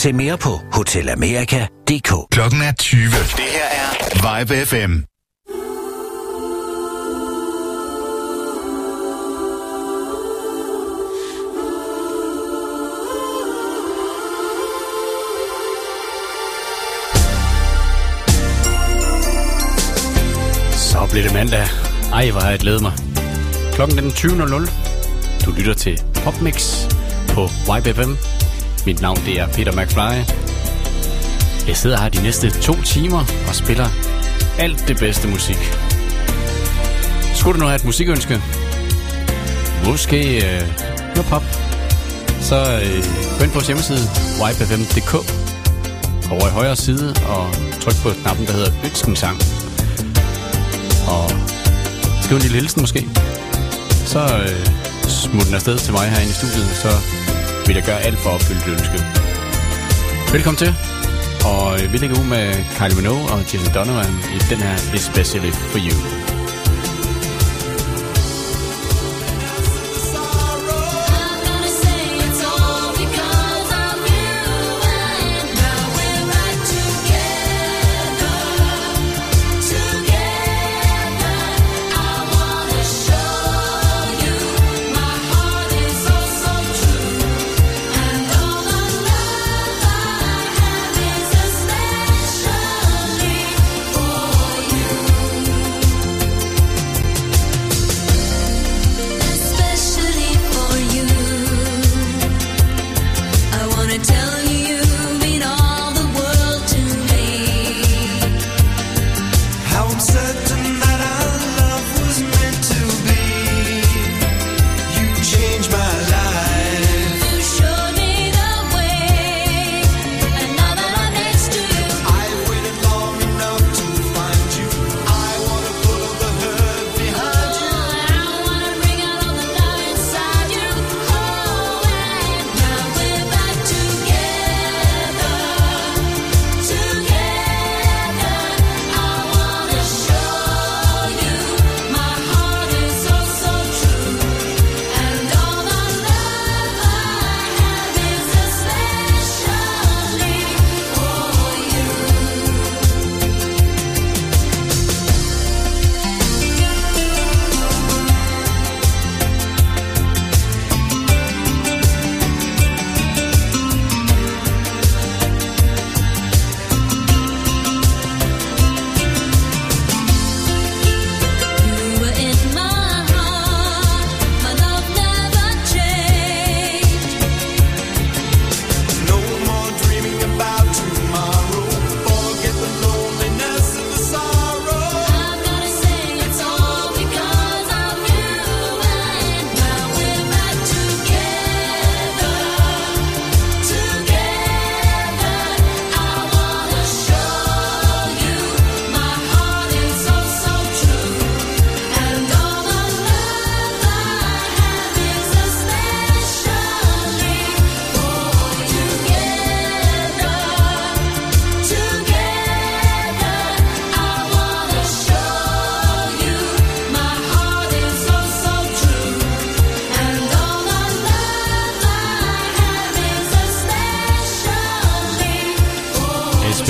Se mere på hotelamerika.dk. Klokken er 20. Det her er Vibe FM. Så bliver det mandag. Ej, hvor har jeg glædet mig. Klokken er den 20.00. Du lytter til Popmix på YBFM. Mit navn det er Peter McFly. Jeg sidder her de næste to timer og spiller alt det bedste musik. Skulle du nu have et musikønske? Måske øh, noget pop. Så øh, gå ind på vores hjemmeside ypfm.dk over i højre side og tryk på knappen, der hedder Ønskensang. Og skriv en lille hilsen måske. Så øh, smut den afsted til mig herinde i studiet, så vil jeg gøre alt for at opfylde dit ønske. Velkommen til. Og øh, vi lægger ud med Kylie Minogue og Jason Donovan i den her Especially For You.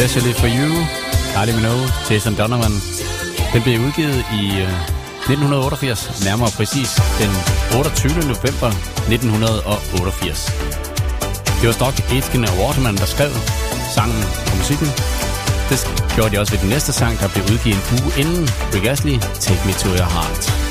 Especially for You, Carly Minogue, Jason Donovan. Den blev udgivet i øh, 1988, nærmere præcis den 28. november 1988. Det var Stock Aitken og Waterman, der skrev sangen og musikken. Det gjorde de også ved den næste sang, der blev udgivet en uge inden Rick Astley, Take Me To Your Heart.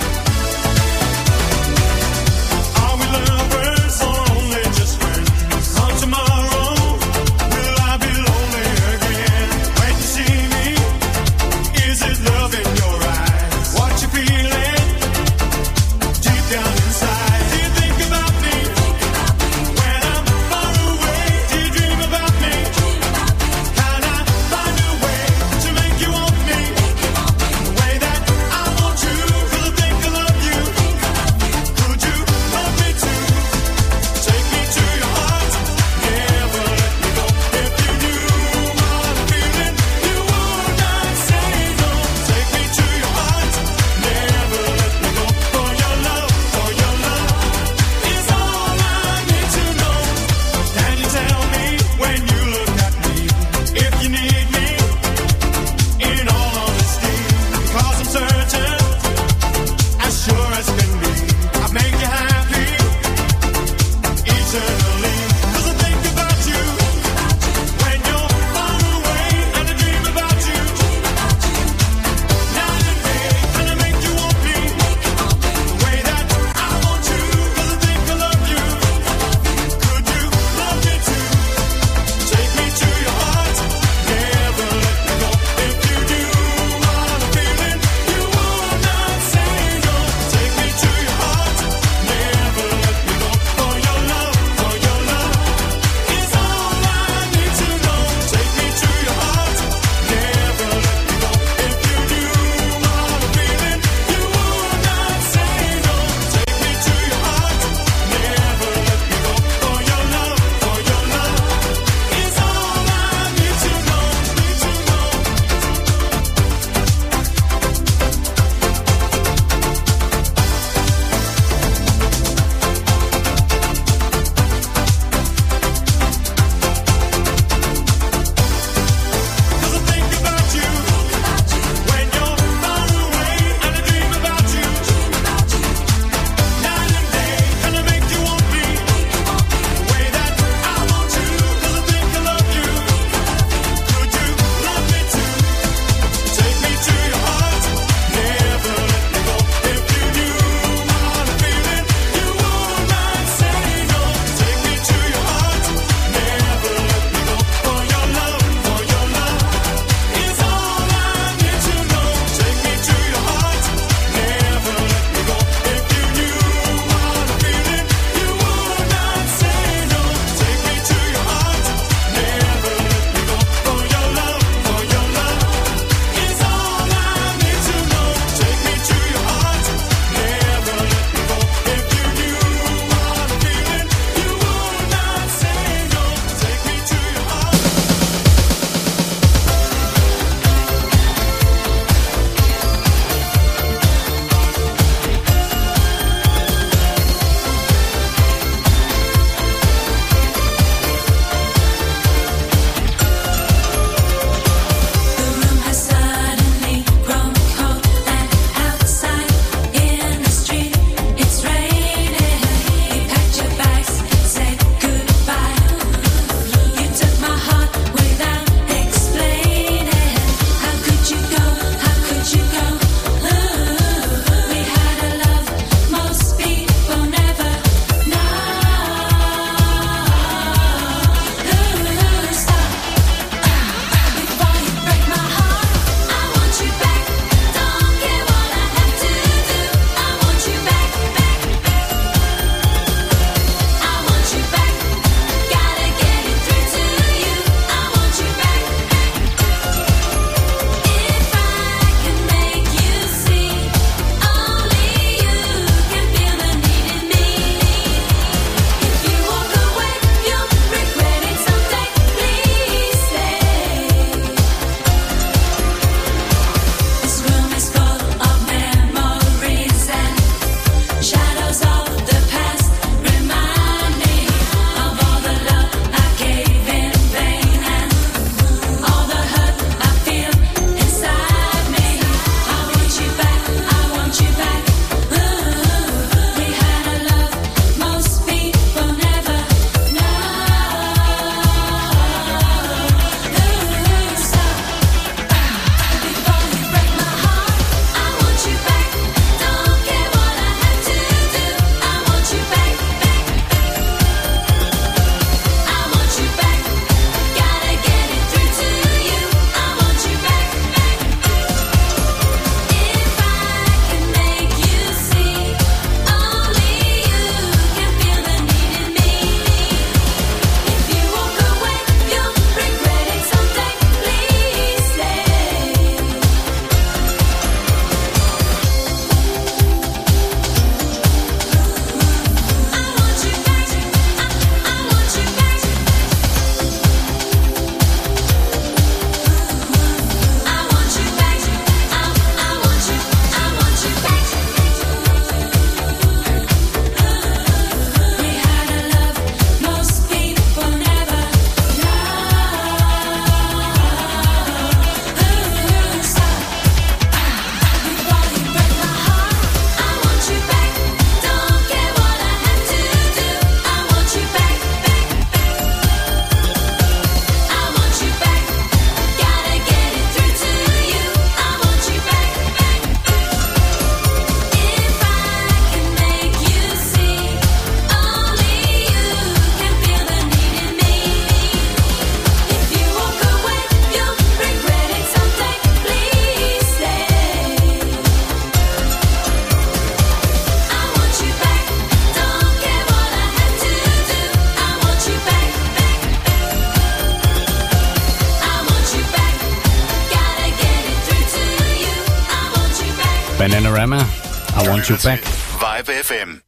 you back. Vibe FM.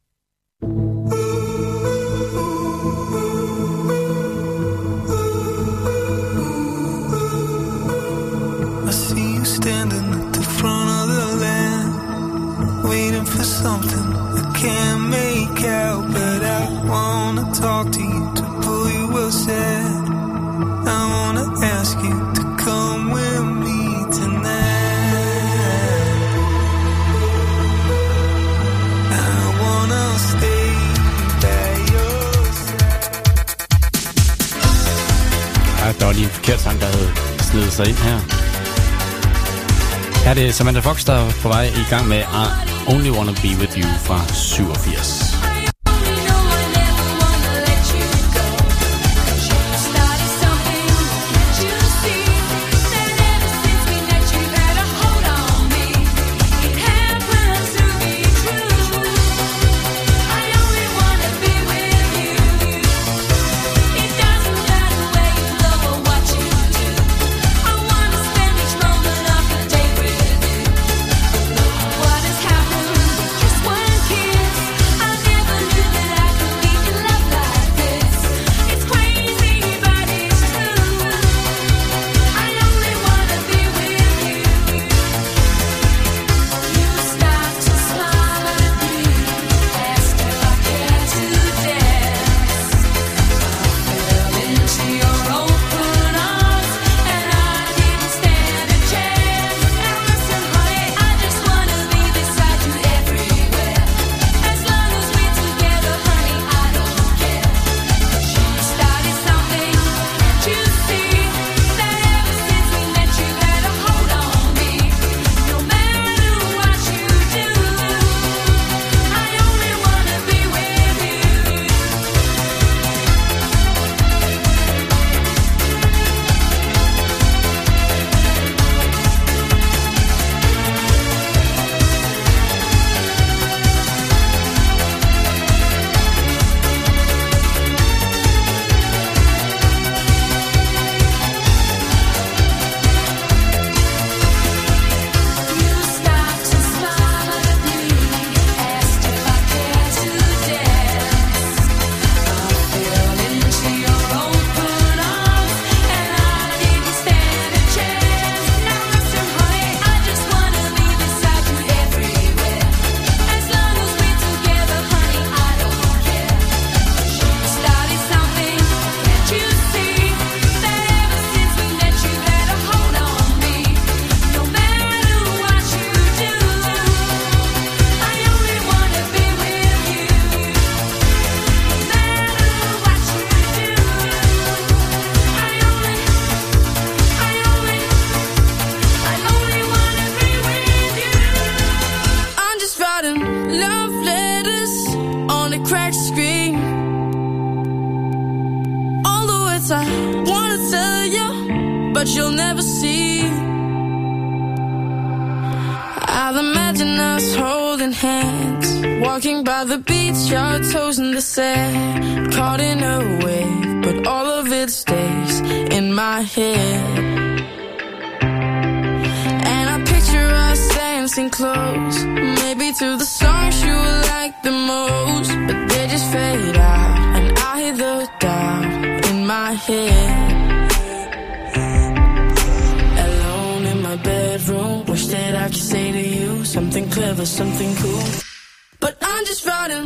I see you standing at the front of the land, waiting for something I can't make out, but I wanna talk to you. sang, der havde snedet sig ind her. Her er det Samantha Fox, der er på vej i gang med I Only Wanna Be With You fra 87. gonna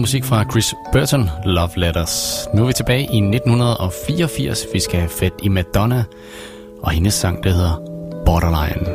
Lidt musik fra Chris Burton, Love Letters. Nu er vi tilbage i 1984. Vi skal have fat i Madonna og hendes sang, der hedder Borderline.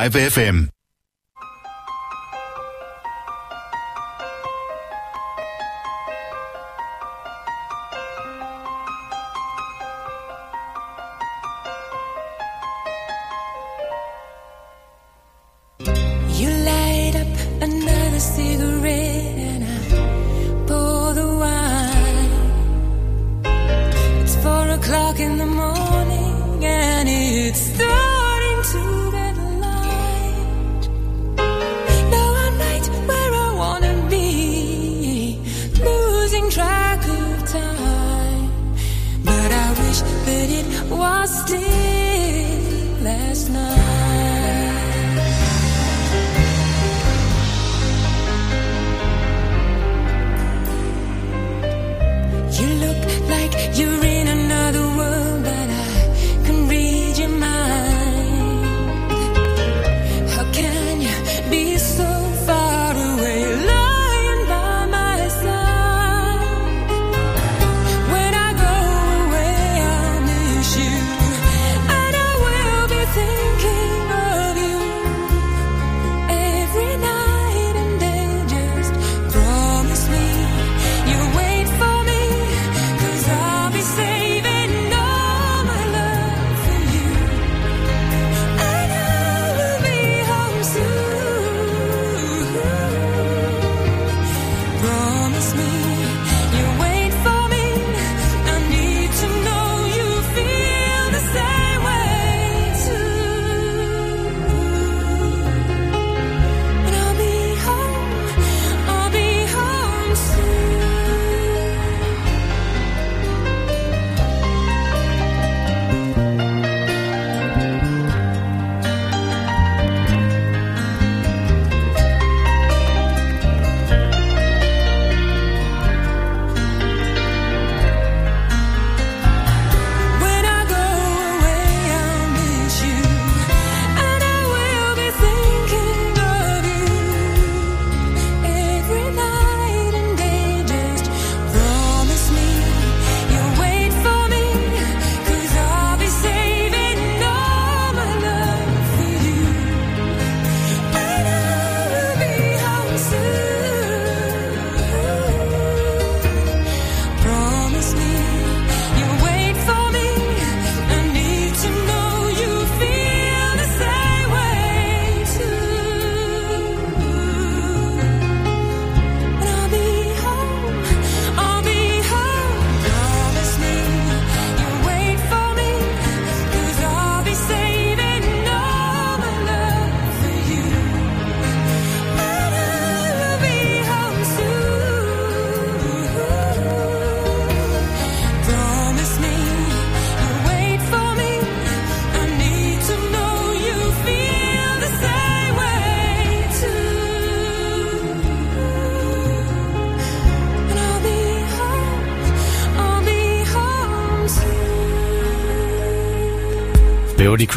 Live FM.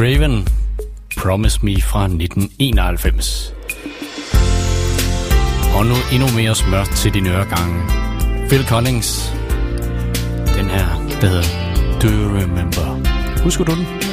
Craven, Promise Me fra 1991. Og nu endnu mere smør til dine øregange. Phil Collins, den her, der hedder Do You Remember? Husker du den?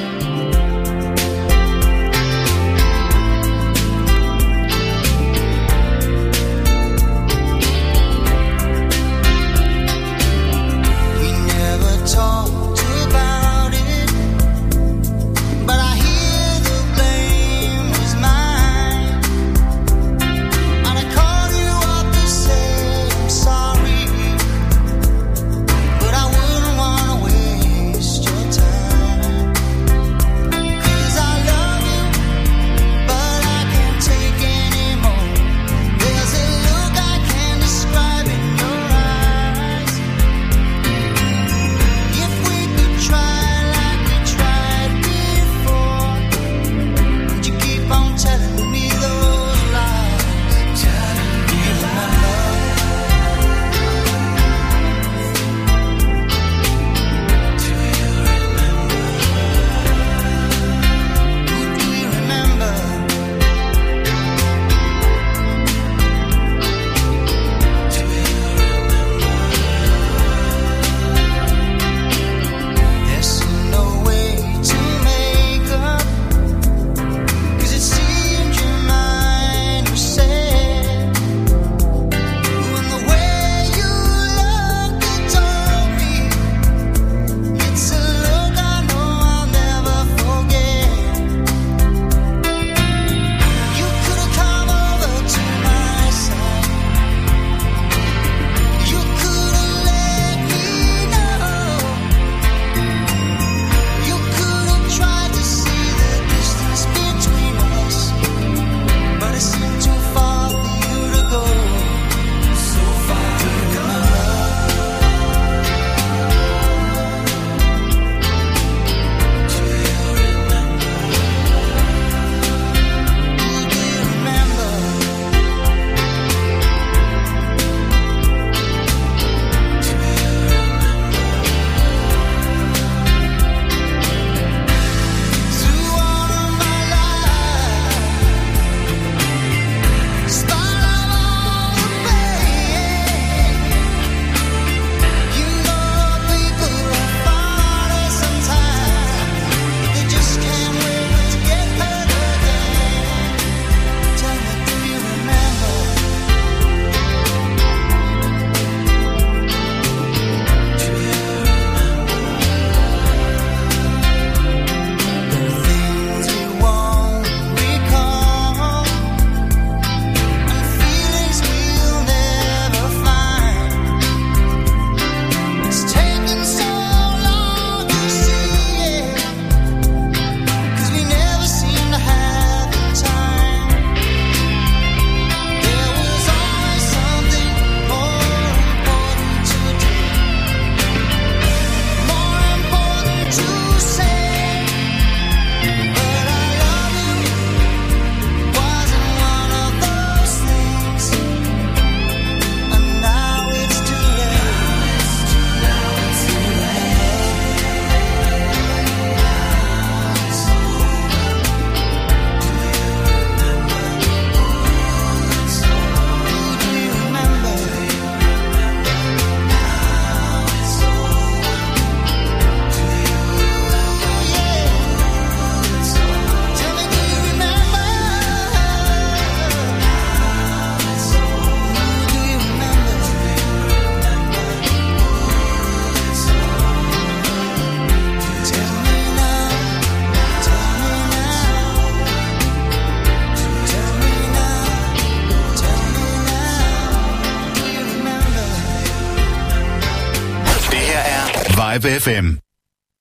FM.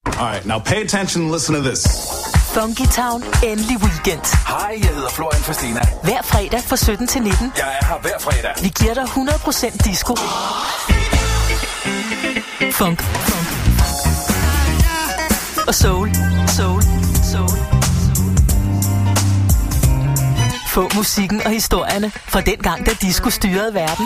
All right, now pay attention and listen to this. Funky Town, endelig weekend. Hej, jeg hedder Florian Fastina. Hver fredag fra 17 til 19. Jeg er her hver fredag. Vi giver dig 100% disco. Funk. Funk. Og soul. Soul. Soul. Få musikken og historierne fra den gang, da disco styrede verden.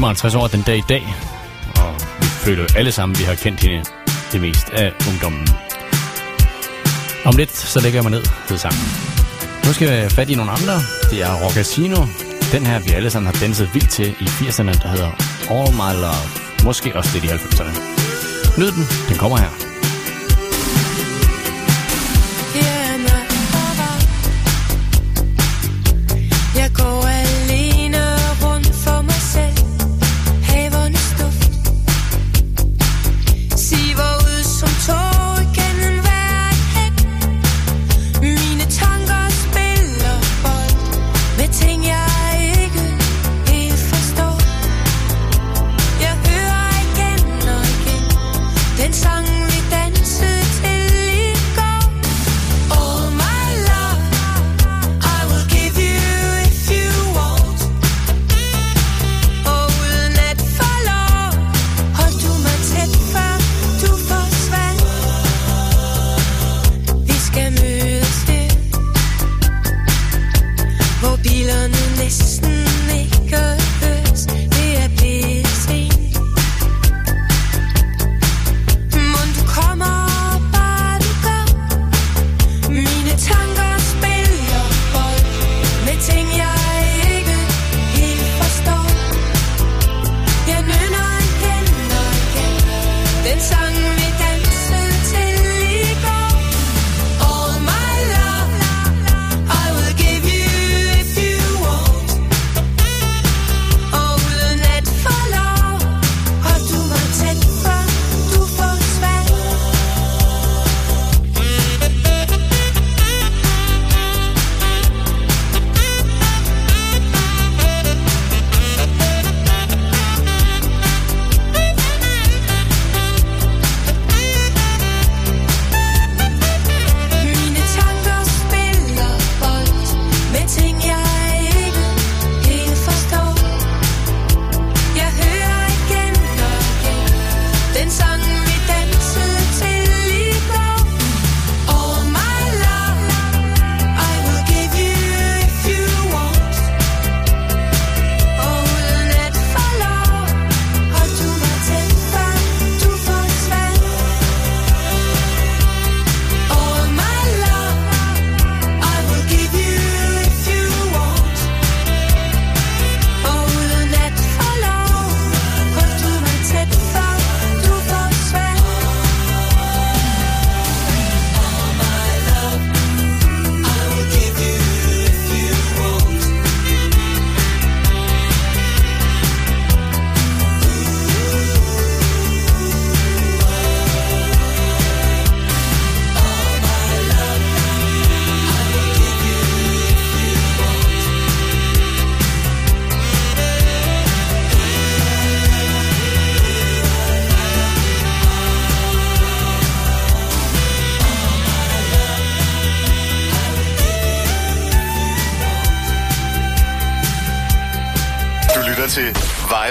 55 år den dag i dag, og vi føler alle sammen, vi har kendt hende det mest af ungdommen. Om lidt, så lægger jeg mig ned hed sangen. Nu skal jeg have fat i nogle andre. Det er Rockasino. Den her, vi alle sammen har danset vildt til i 80'erne, der hedder All My Love. Måske også lidt i 90'erne. Nyd den, den kommer her.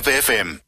FM.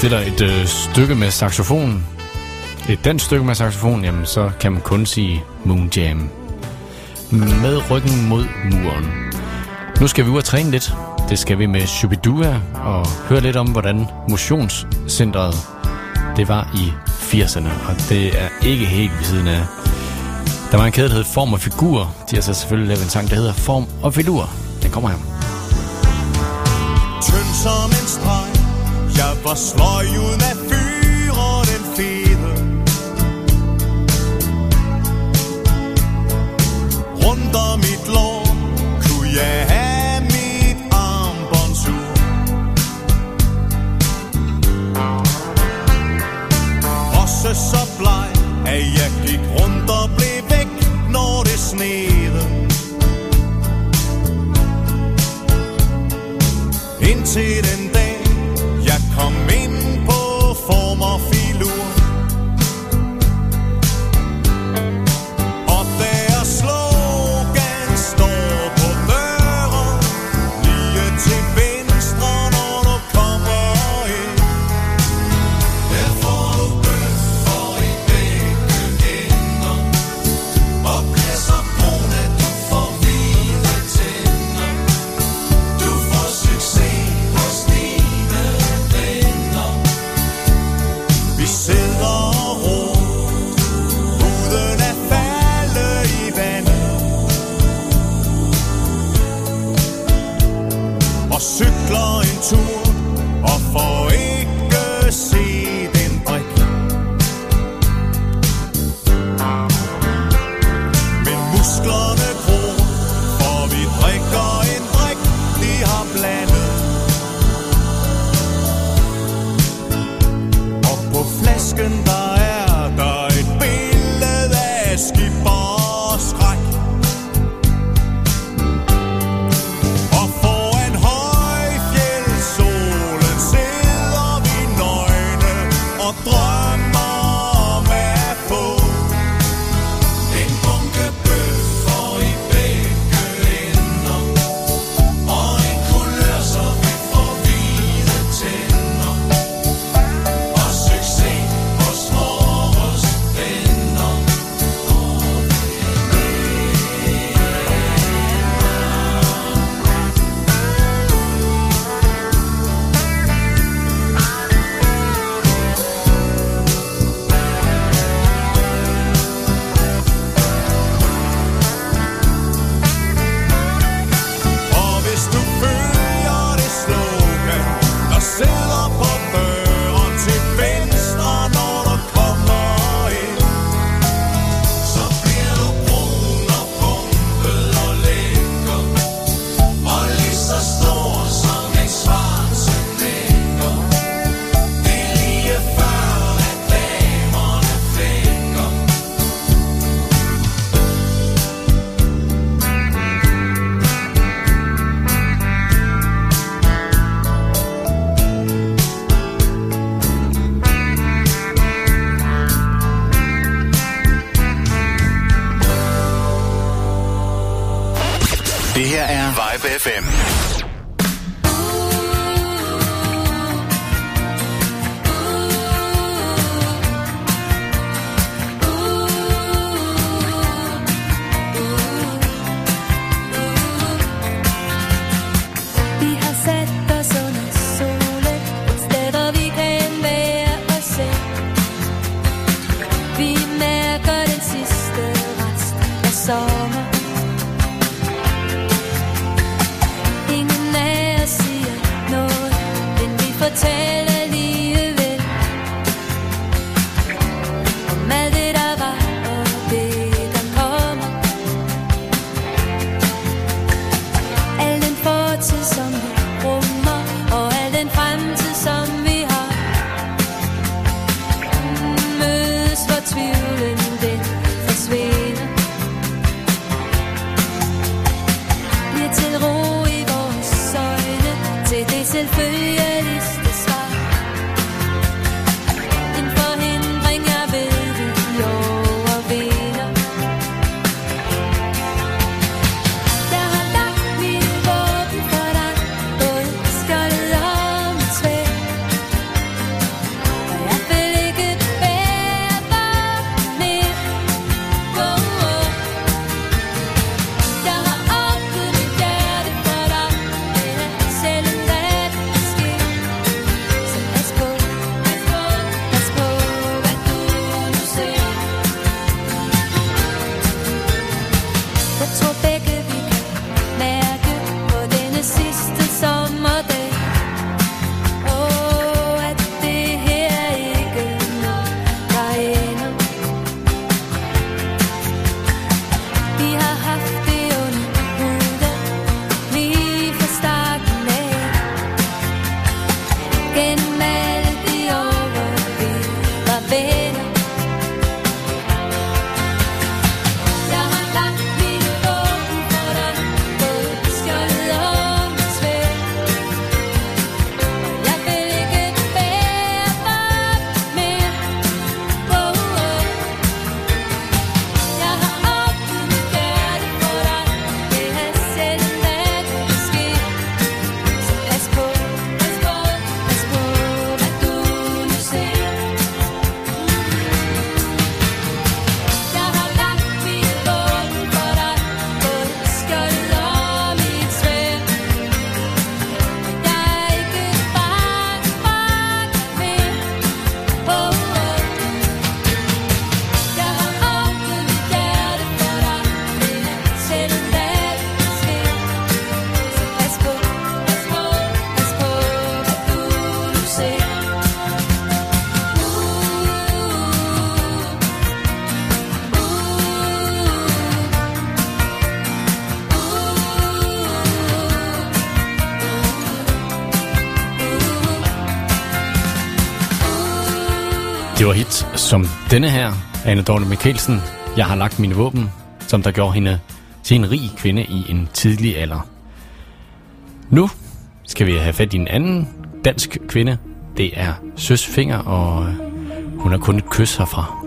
bestiller et øh, stykke med saxofon, et dansk stykke med saxofon, jamen så kan man kun sige Moon Jam. Med ryggen mod muren. Nu skal vi ud og træne lidt. Det skal vi med Shubidua og høre lidt om, hvordan motionscentret det var i 80'erne. Og det er ikke helt ved siden af. Der var en kæde, der hed Form og Figur. De har så selvfølgelig lavet en sang, der hedder Form og Figur. Den kommer her. Tynd som en streg jeg var sløj uden at fyre den fede. Rundt om mit lår kunne jeg have er FM. som denne her, Anne Dorte Mikkelsen, jeg har lagt mine våben, som der gjorde hende til en rig kvinde i en tidlig alder. Nu skal vi have fat i en anden dansk kvinde. Det er Søs Finger, og hun har kun et kys herfra.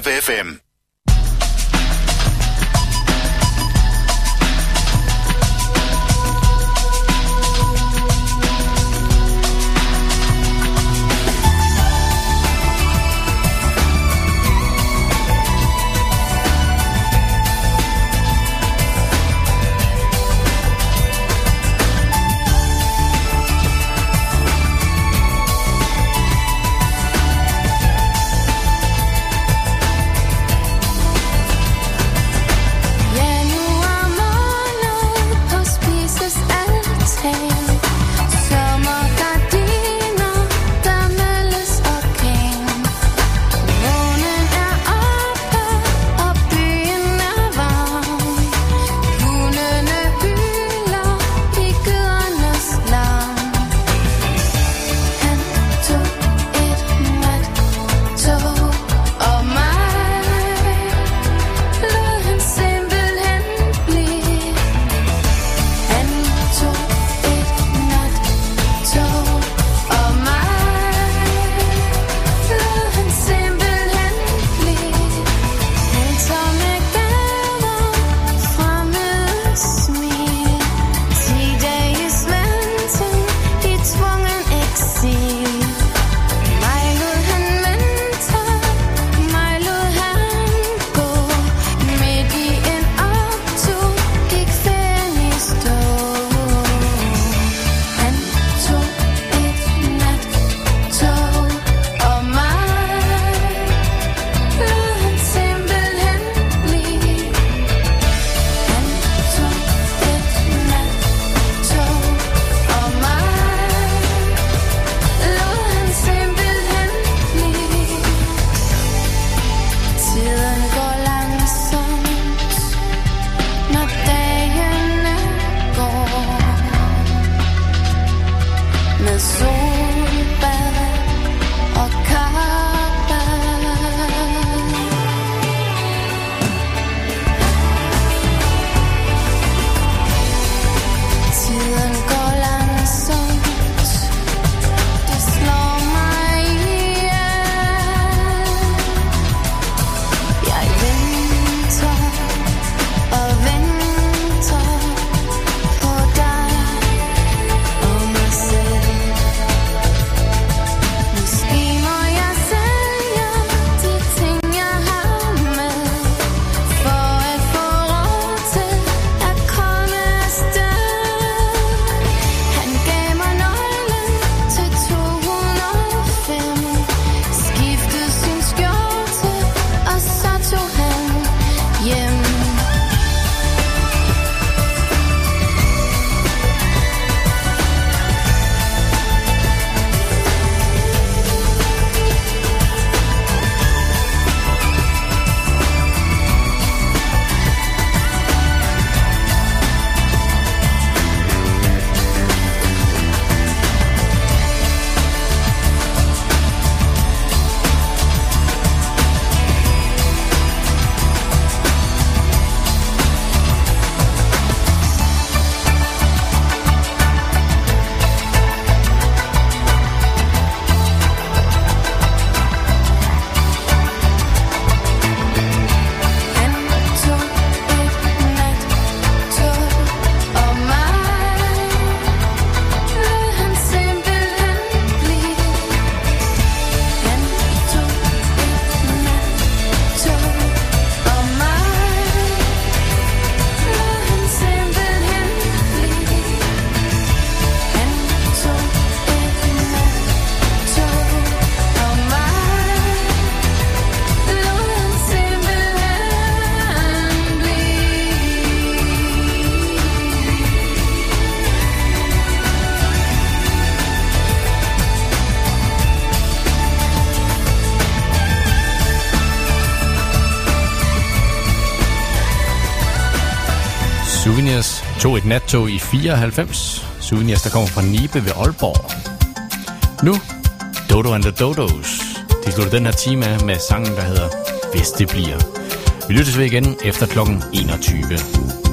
Live FM. S-tog i 94. Souvenirs, der kommer fra Nibe ved Aalborg. Nu, Dodo and the Dodos. De slutter den her time af med sangen, der hedder Hvis det bliver. Vi lyttes ved igen efter klokken 21.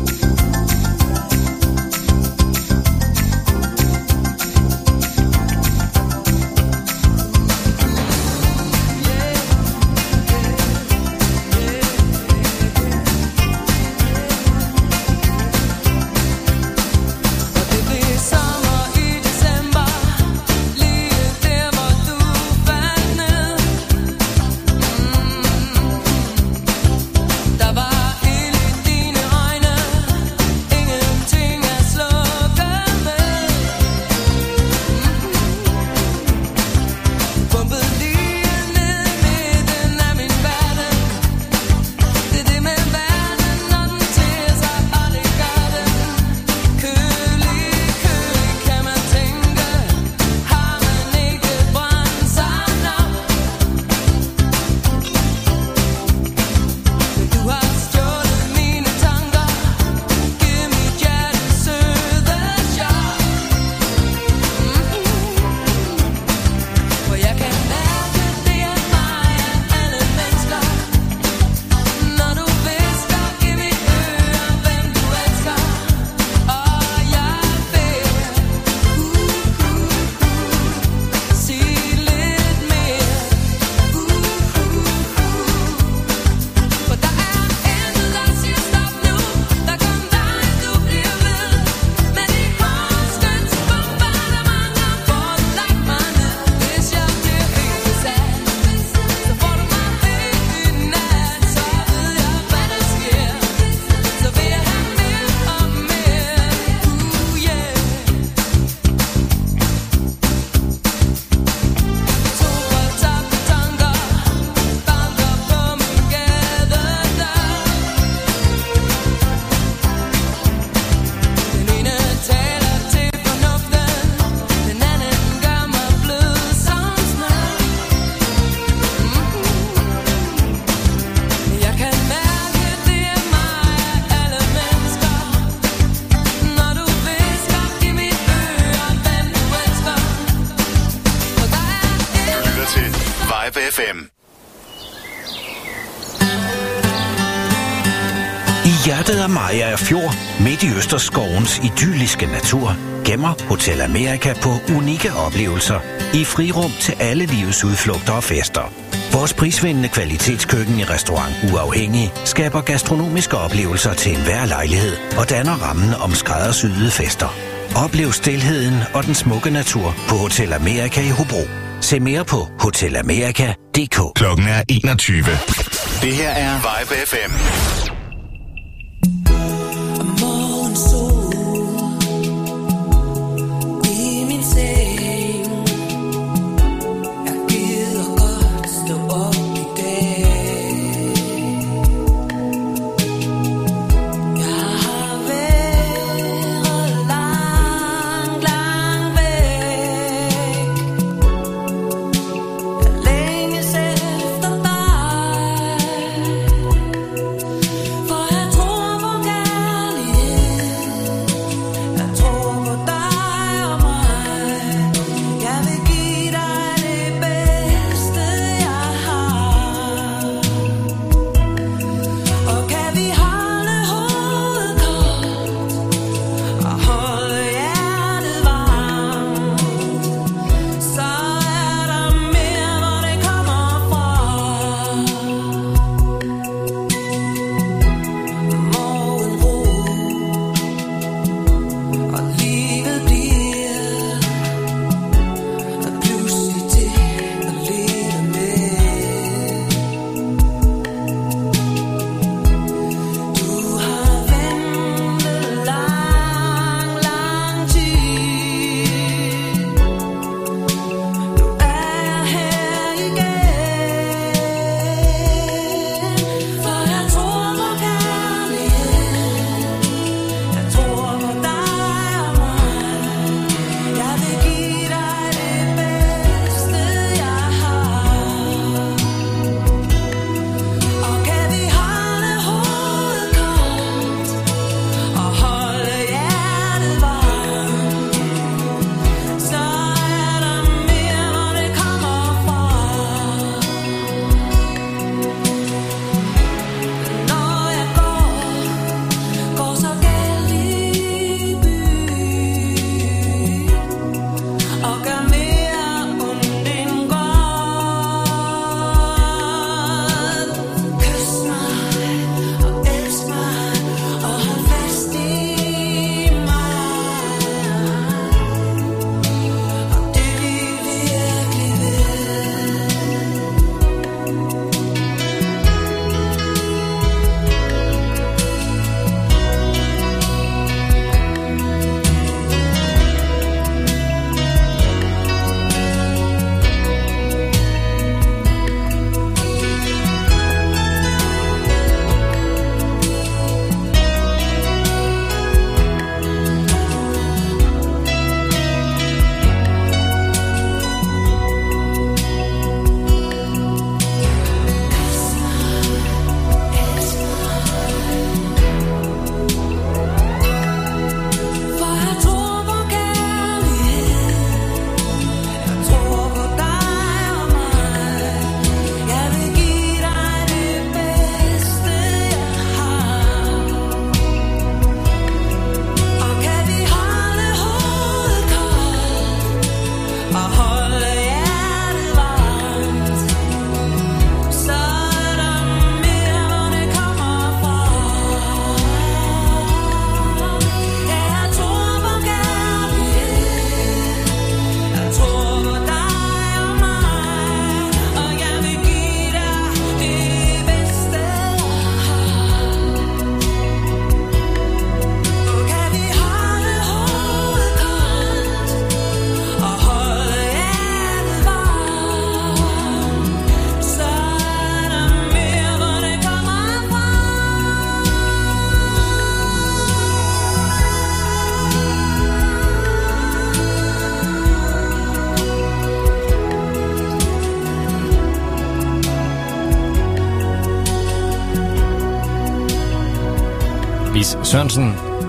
hjertet af Maja er fjord, midt i Østerskovens idylliske natur, gemmer Hotel Amerika på unikke oplevelser i frirum til alle livets udflugter og fester. Vores prisvindende kvalitetskøkken i restaurant Uafhængig skaber gastronomiske oplevelser til enhver lejlighed og danner rammen om skræddersyede fester. Oplev stilheden og den smukke natur på Hotel Amerika i Hobro. Se mere på hotelamerika.dk Klokken er 21. Det her er Vibe FM.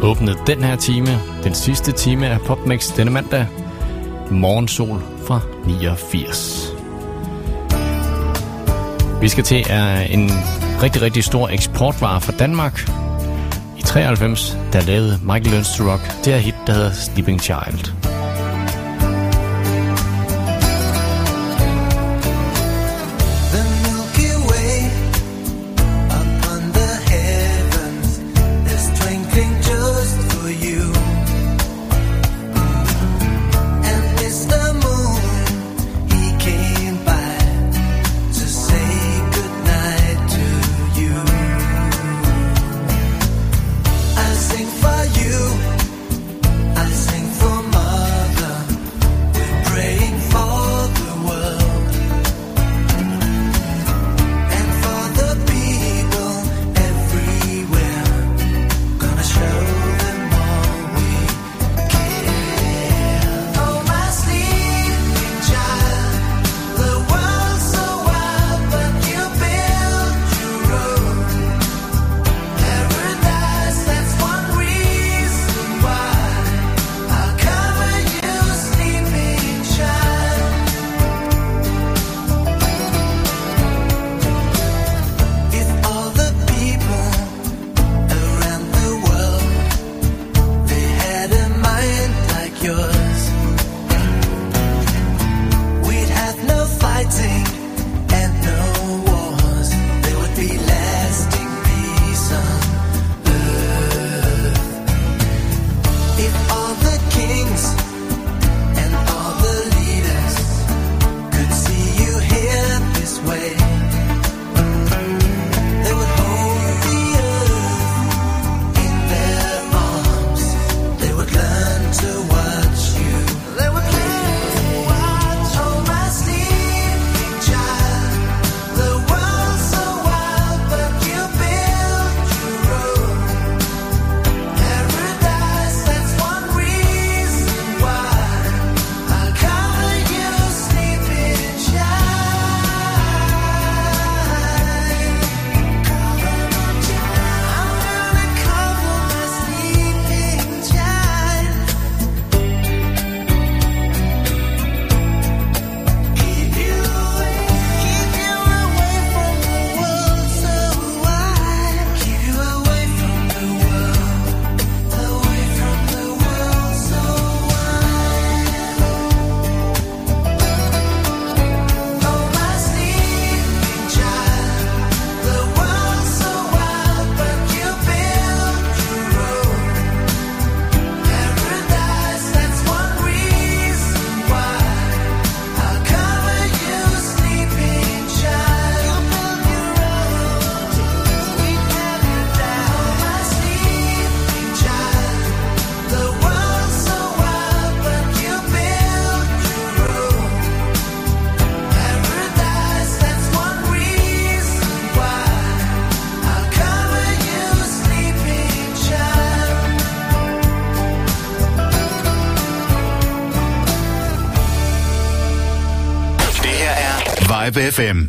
åbnede den her time, den sidste time af PopMix denne mandag, Morgensol fra 89. Vi skal til øh, en rigtig, rigtig stor eksportvare fra Danmark. I 93, der lavede Michael Learns to Rock det her hit, der hedder Sleeping Child. Klub FM.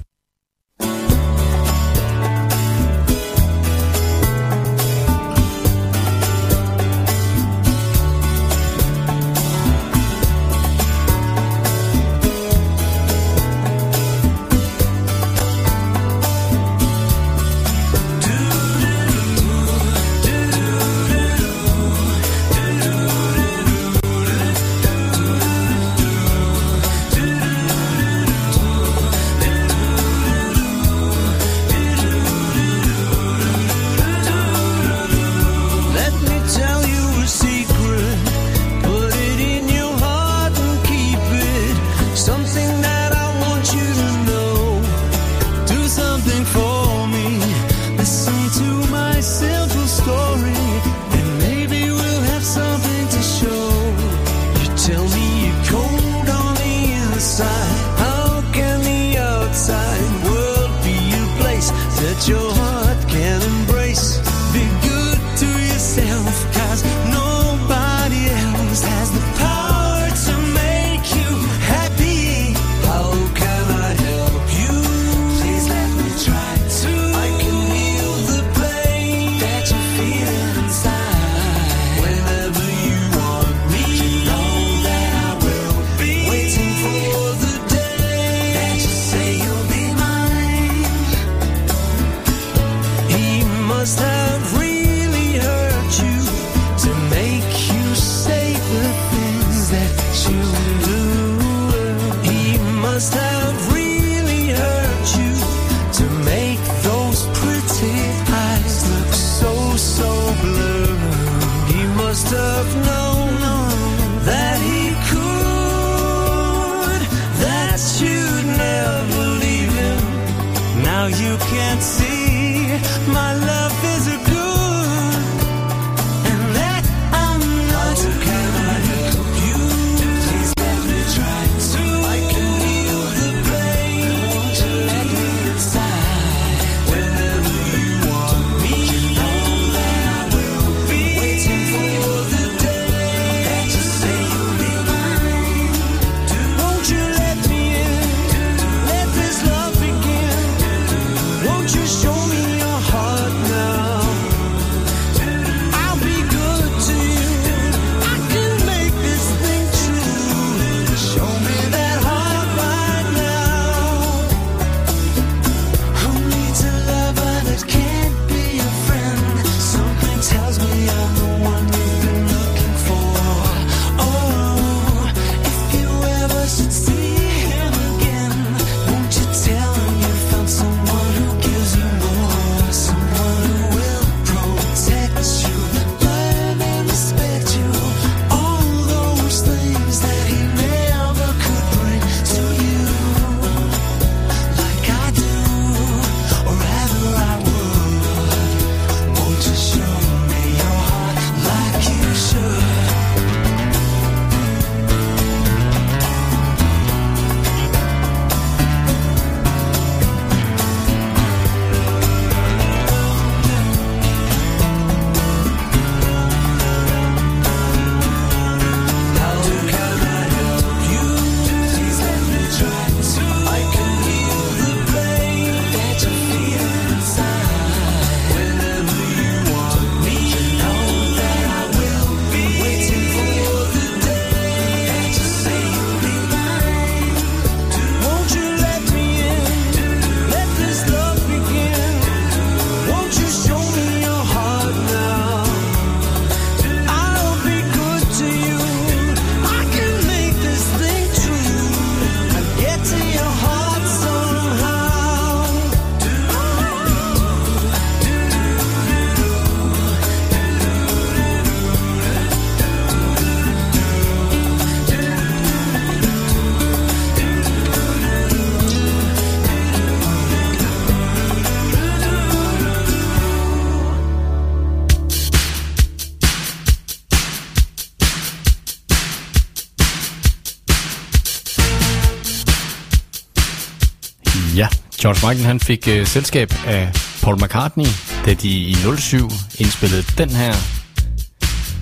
George Michael han fik øh, selskab af Paul McCartney, da de i 07 indspillede den her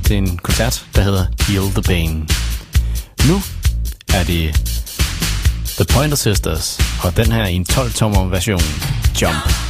til en koncert, der hedder Heal the Pain. Nu er det The Pointer Sisters, og den her i en 12-tommer version, Jump.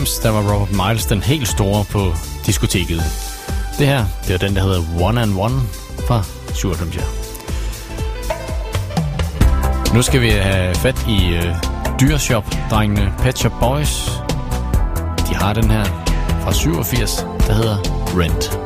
90, der var Robert Miles den helt store på diskoteket. Det her, det er den, der hedder One and One fra 97. Ja. Nu skal vi have fat i øh, dyreshop-drengene Pet Shop Boys. De har den her fra 87, der hedder Rent.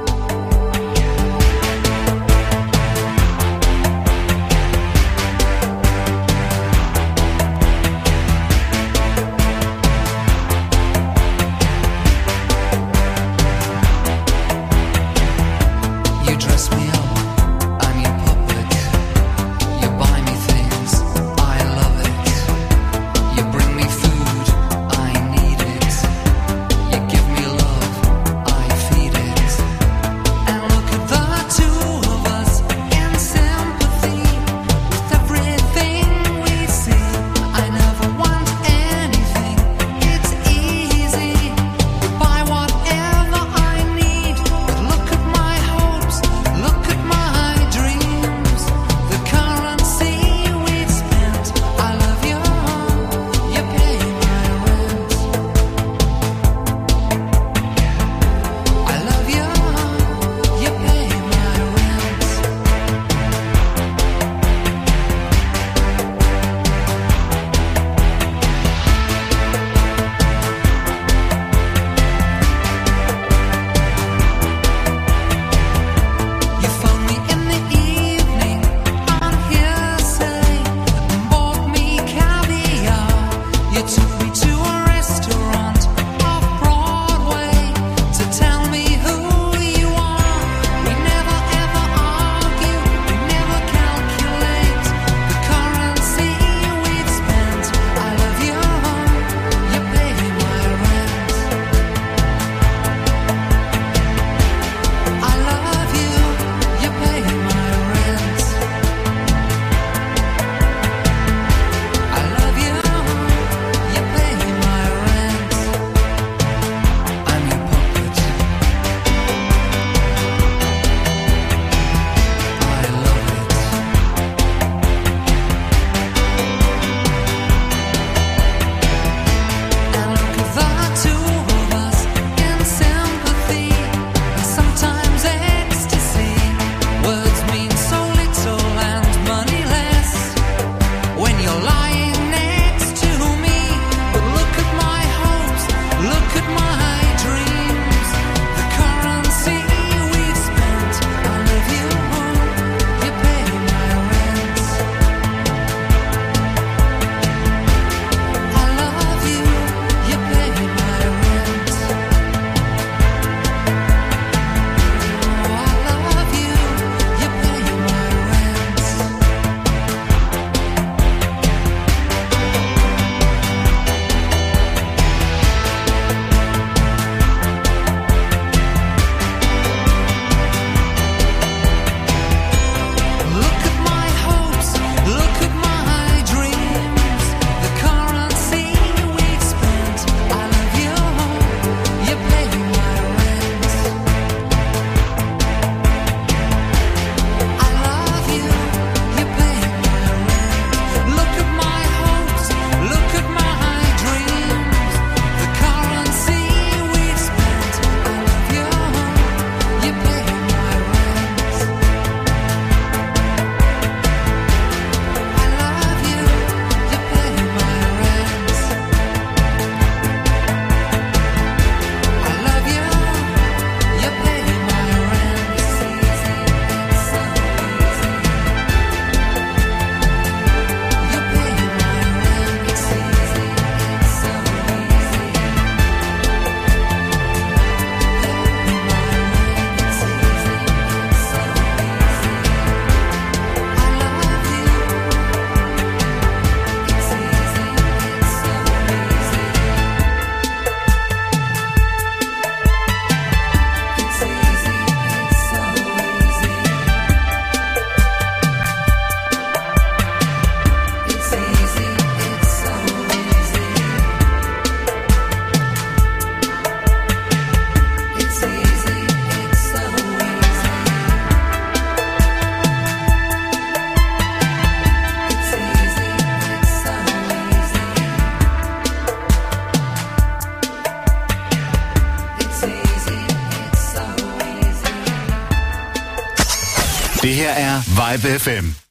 Her er Vibe FM.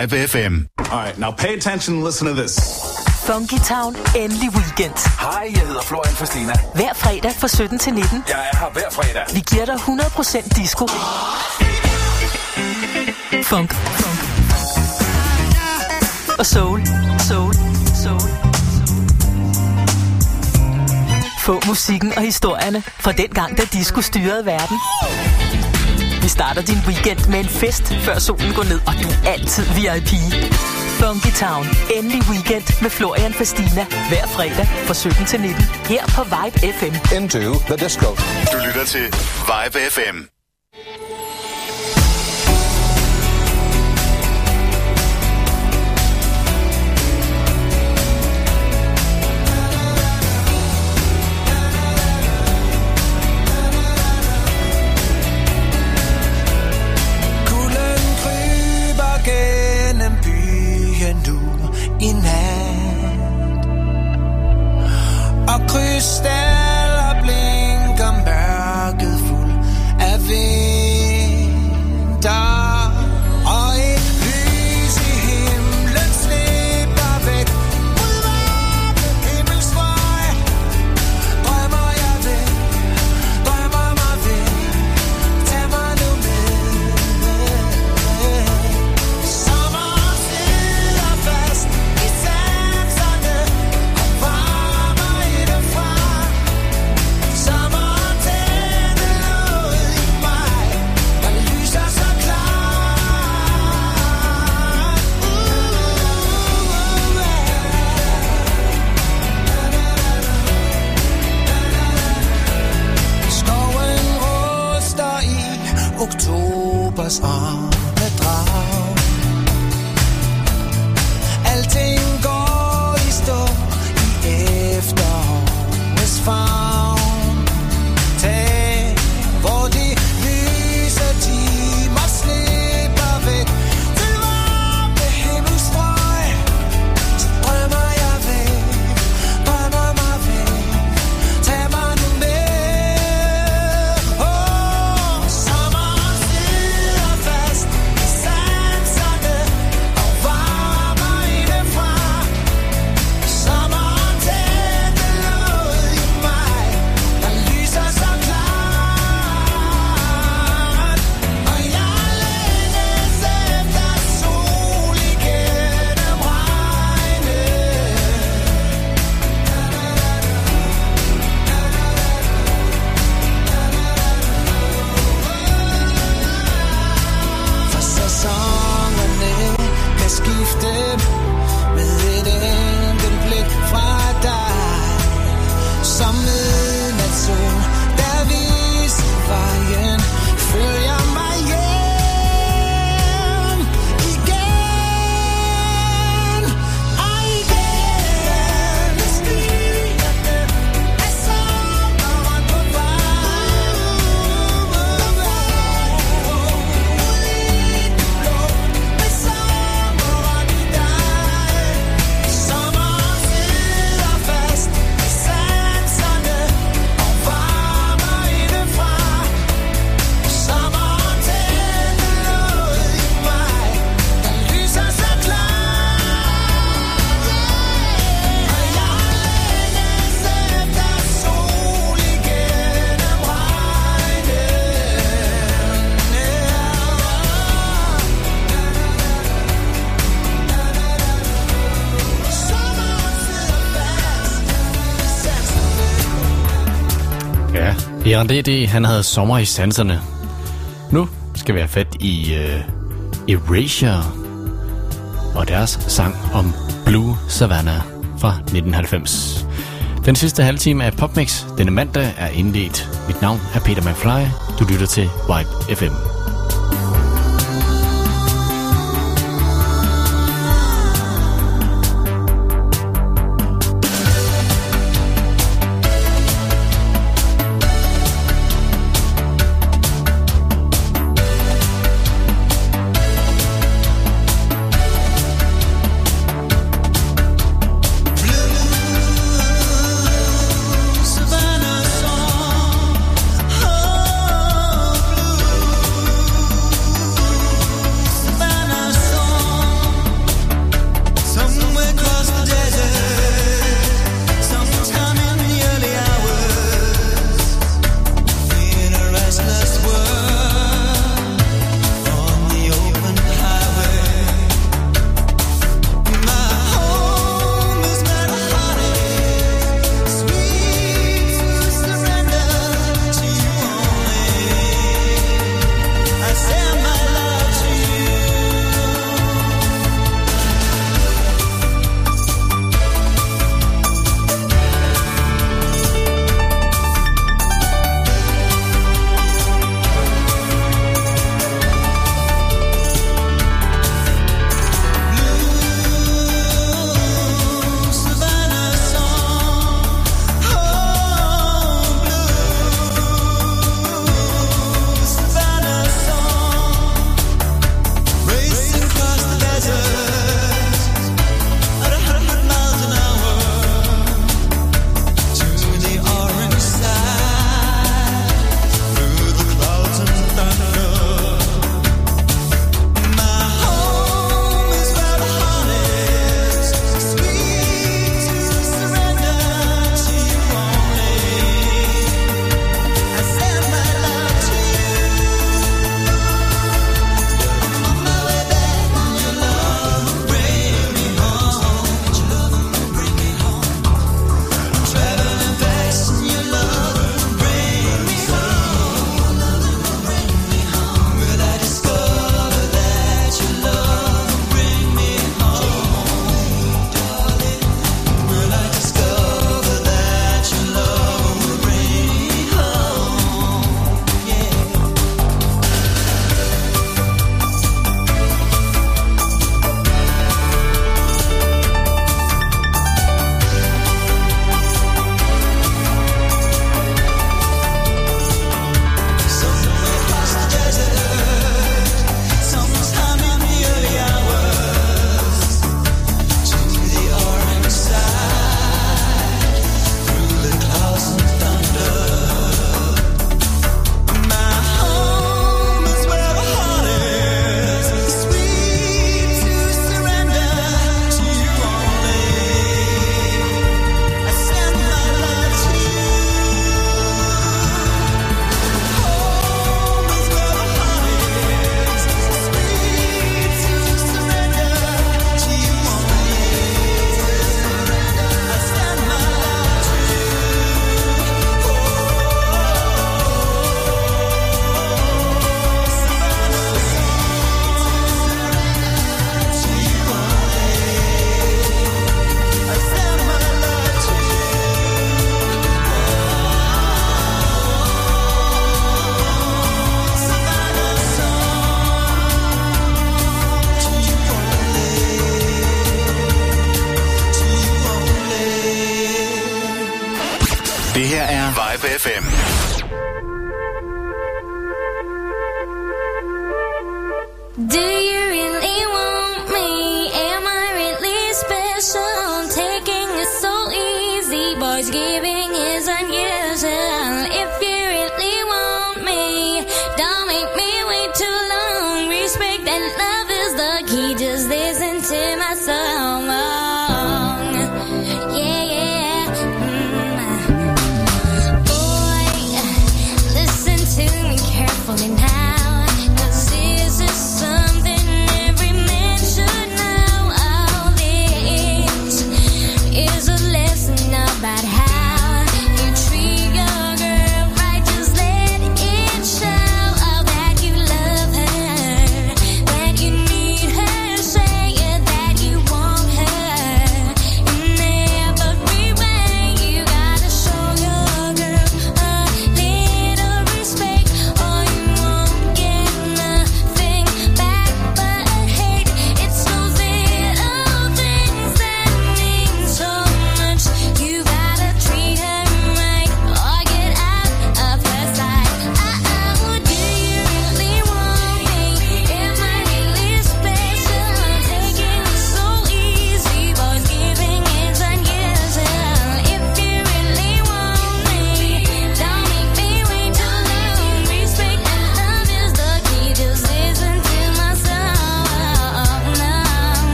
Vibe FM. All right, now pay attention and listen to this. Funky Town, endelig weekend. Hej, jeg hedder Florian Fastina. Hver fredag fra 17 til 19. Jeg er her hver fredag. Vi giver dig 100% disco. Funk. Funk. Og soul. Soul. Soul. Få musikken og historierne fra den gang, da disco styrede verden. Vi starter din weekend med en fest, før solen går ned, og du er altid VIP. Funky Town. Endelig weekend med Florian Fastina. Hver fredag fra 17 til 19. Her på Vibe FM. Into the disco. Du lytter til Vibe FM. Og krystaller kan sanserne. Han havde sommer i sanserne. Nu skal vi have fat i uh, Erasure og deres sang om Blue Savannah fra 1990. Den sidste halve time af Popmix denne mandag er indledt. Mit navn er Peter McFly. Du lytter til Vibe FM.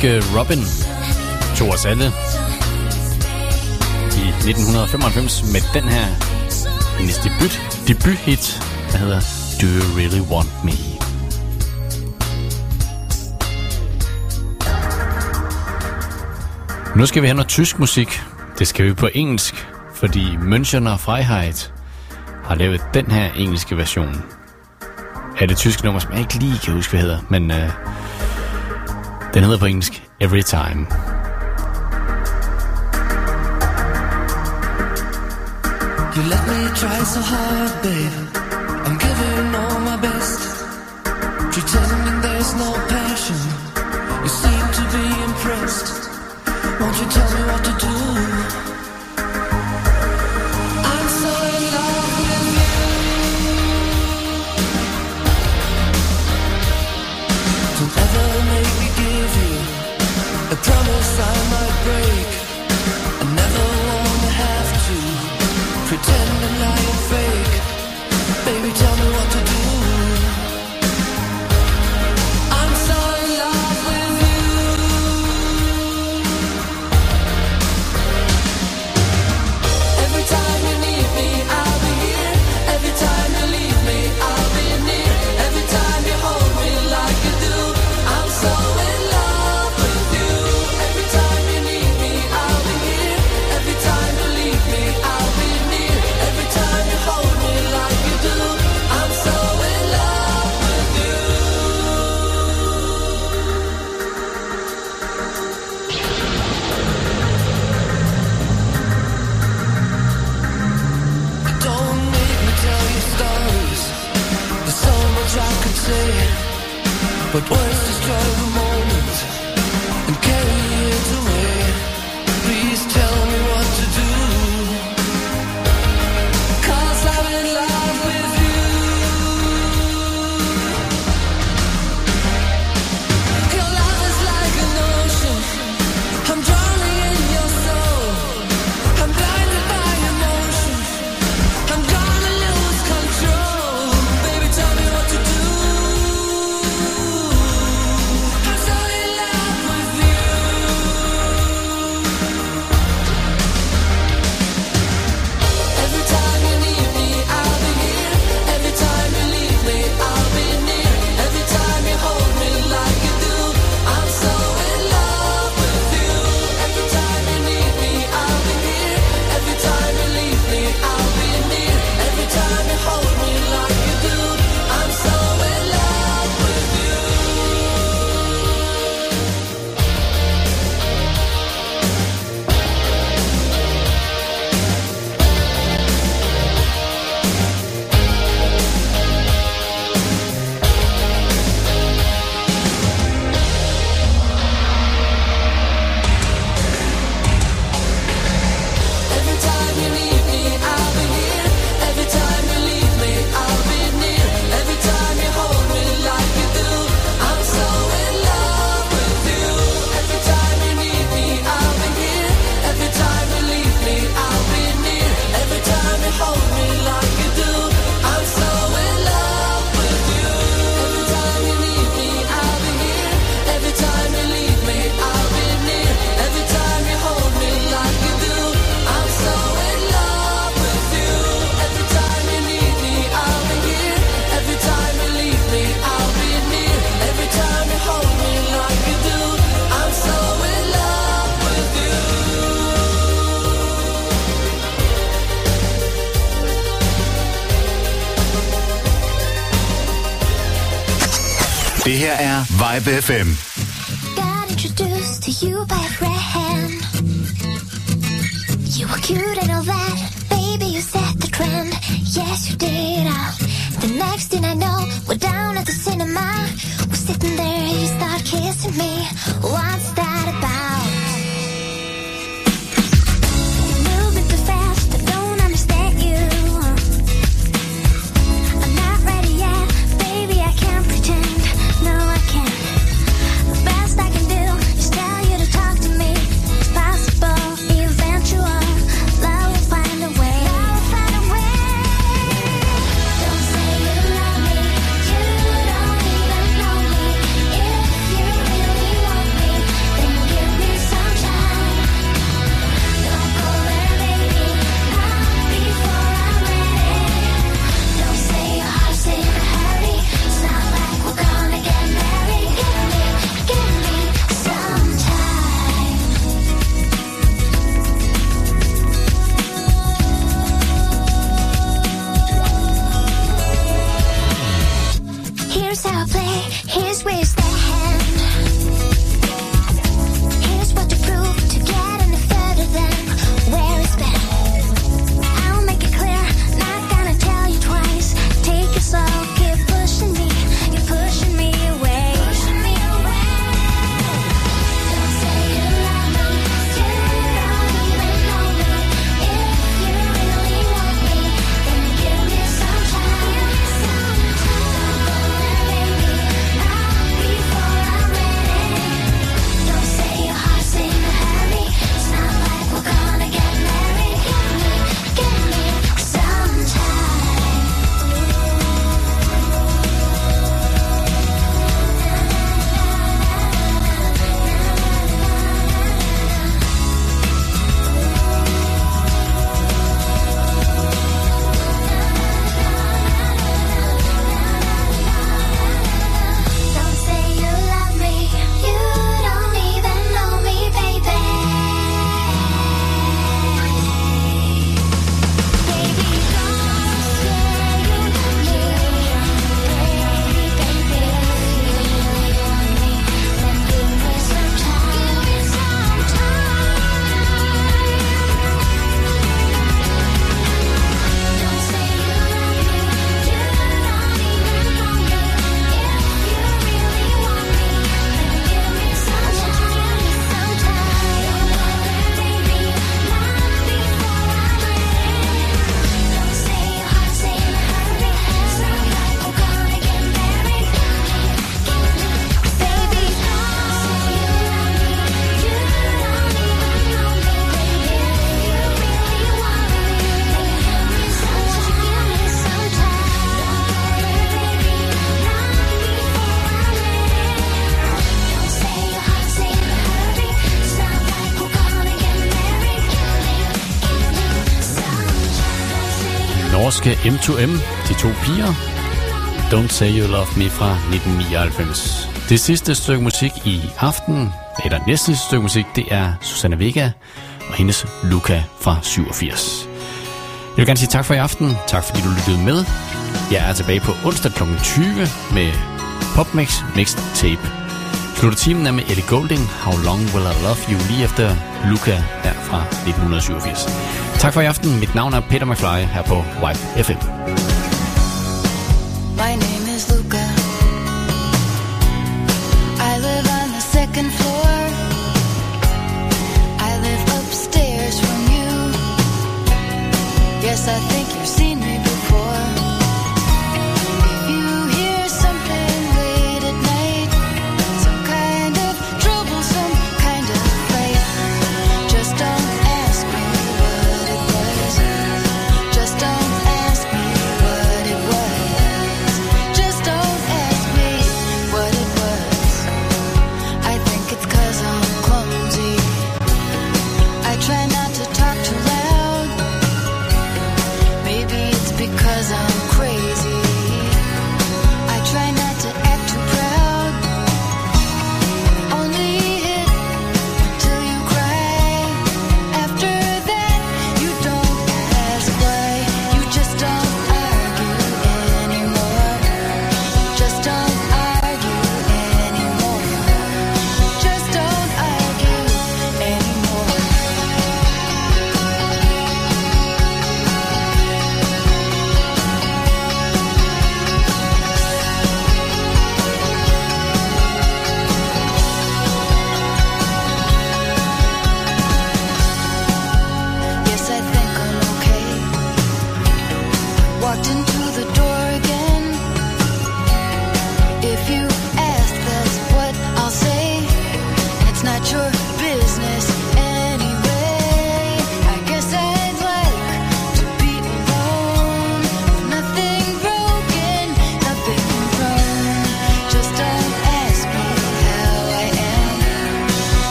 britiske Robin tog os alle i 1995 med den her hendes debut, debuthit, der hedder Do You Really Want Me? Nu skal vi have noget tysk musik. Det skal vi på engelsk, fordi München og Freiheit har lavet den her engelske version Er det tyske nummer, som jeg ikke lige kan huske, hvad hedder, men øh, Vanilla Wings every time. You let me try so hard, babe. I'm giving all my best. Pretending there's no passion. You seem to be impressed. Won't you tell me what to do? I fake. Baby, tell me what to do. Live FM. Here's where you norske M2M, de to piger. Don't Say You Love Me fra 1999. Det sidste stykke musik i aften, eller næste sidste stykke musik, det er Susanne Vega og hendes Luca fra 87. Jeg vil gerne sige tak for i aften. Tak fordi du lyttede med. Jeg er tilbage på onsdag kl. 20 med Popmix Mixed Tape. Slutter timen er med Ellie Golding, How Long Will I Love You, lige efter Luca her fra 1987. Tak for i aften. Mit navn er Peter McFly her på Wife FM.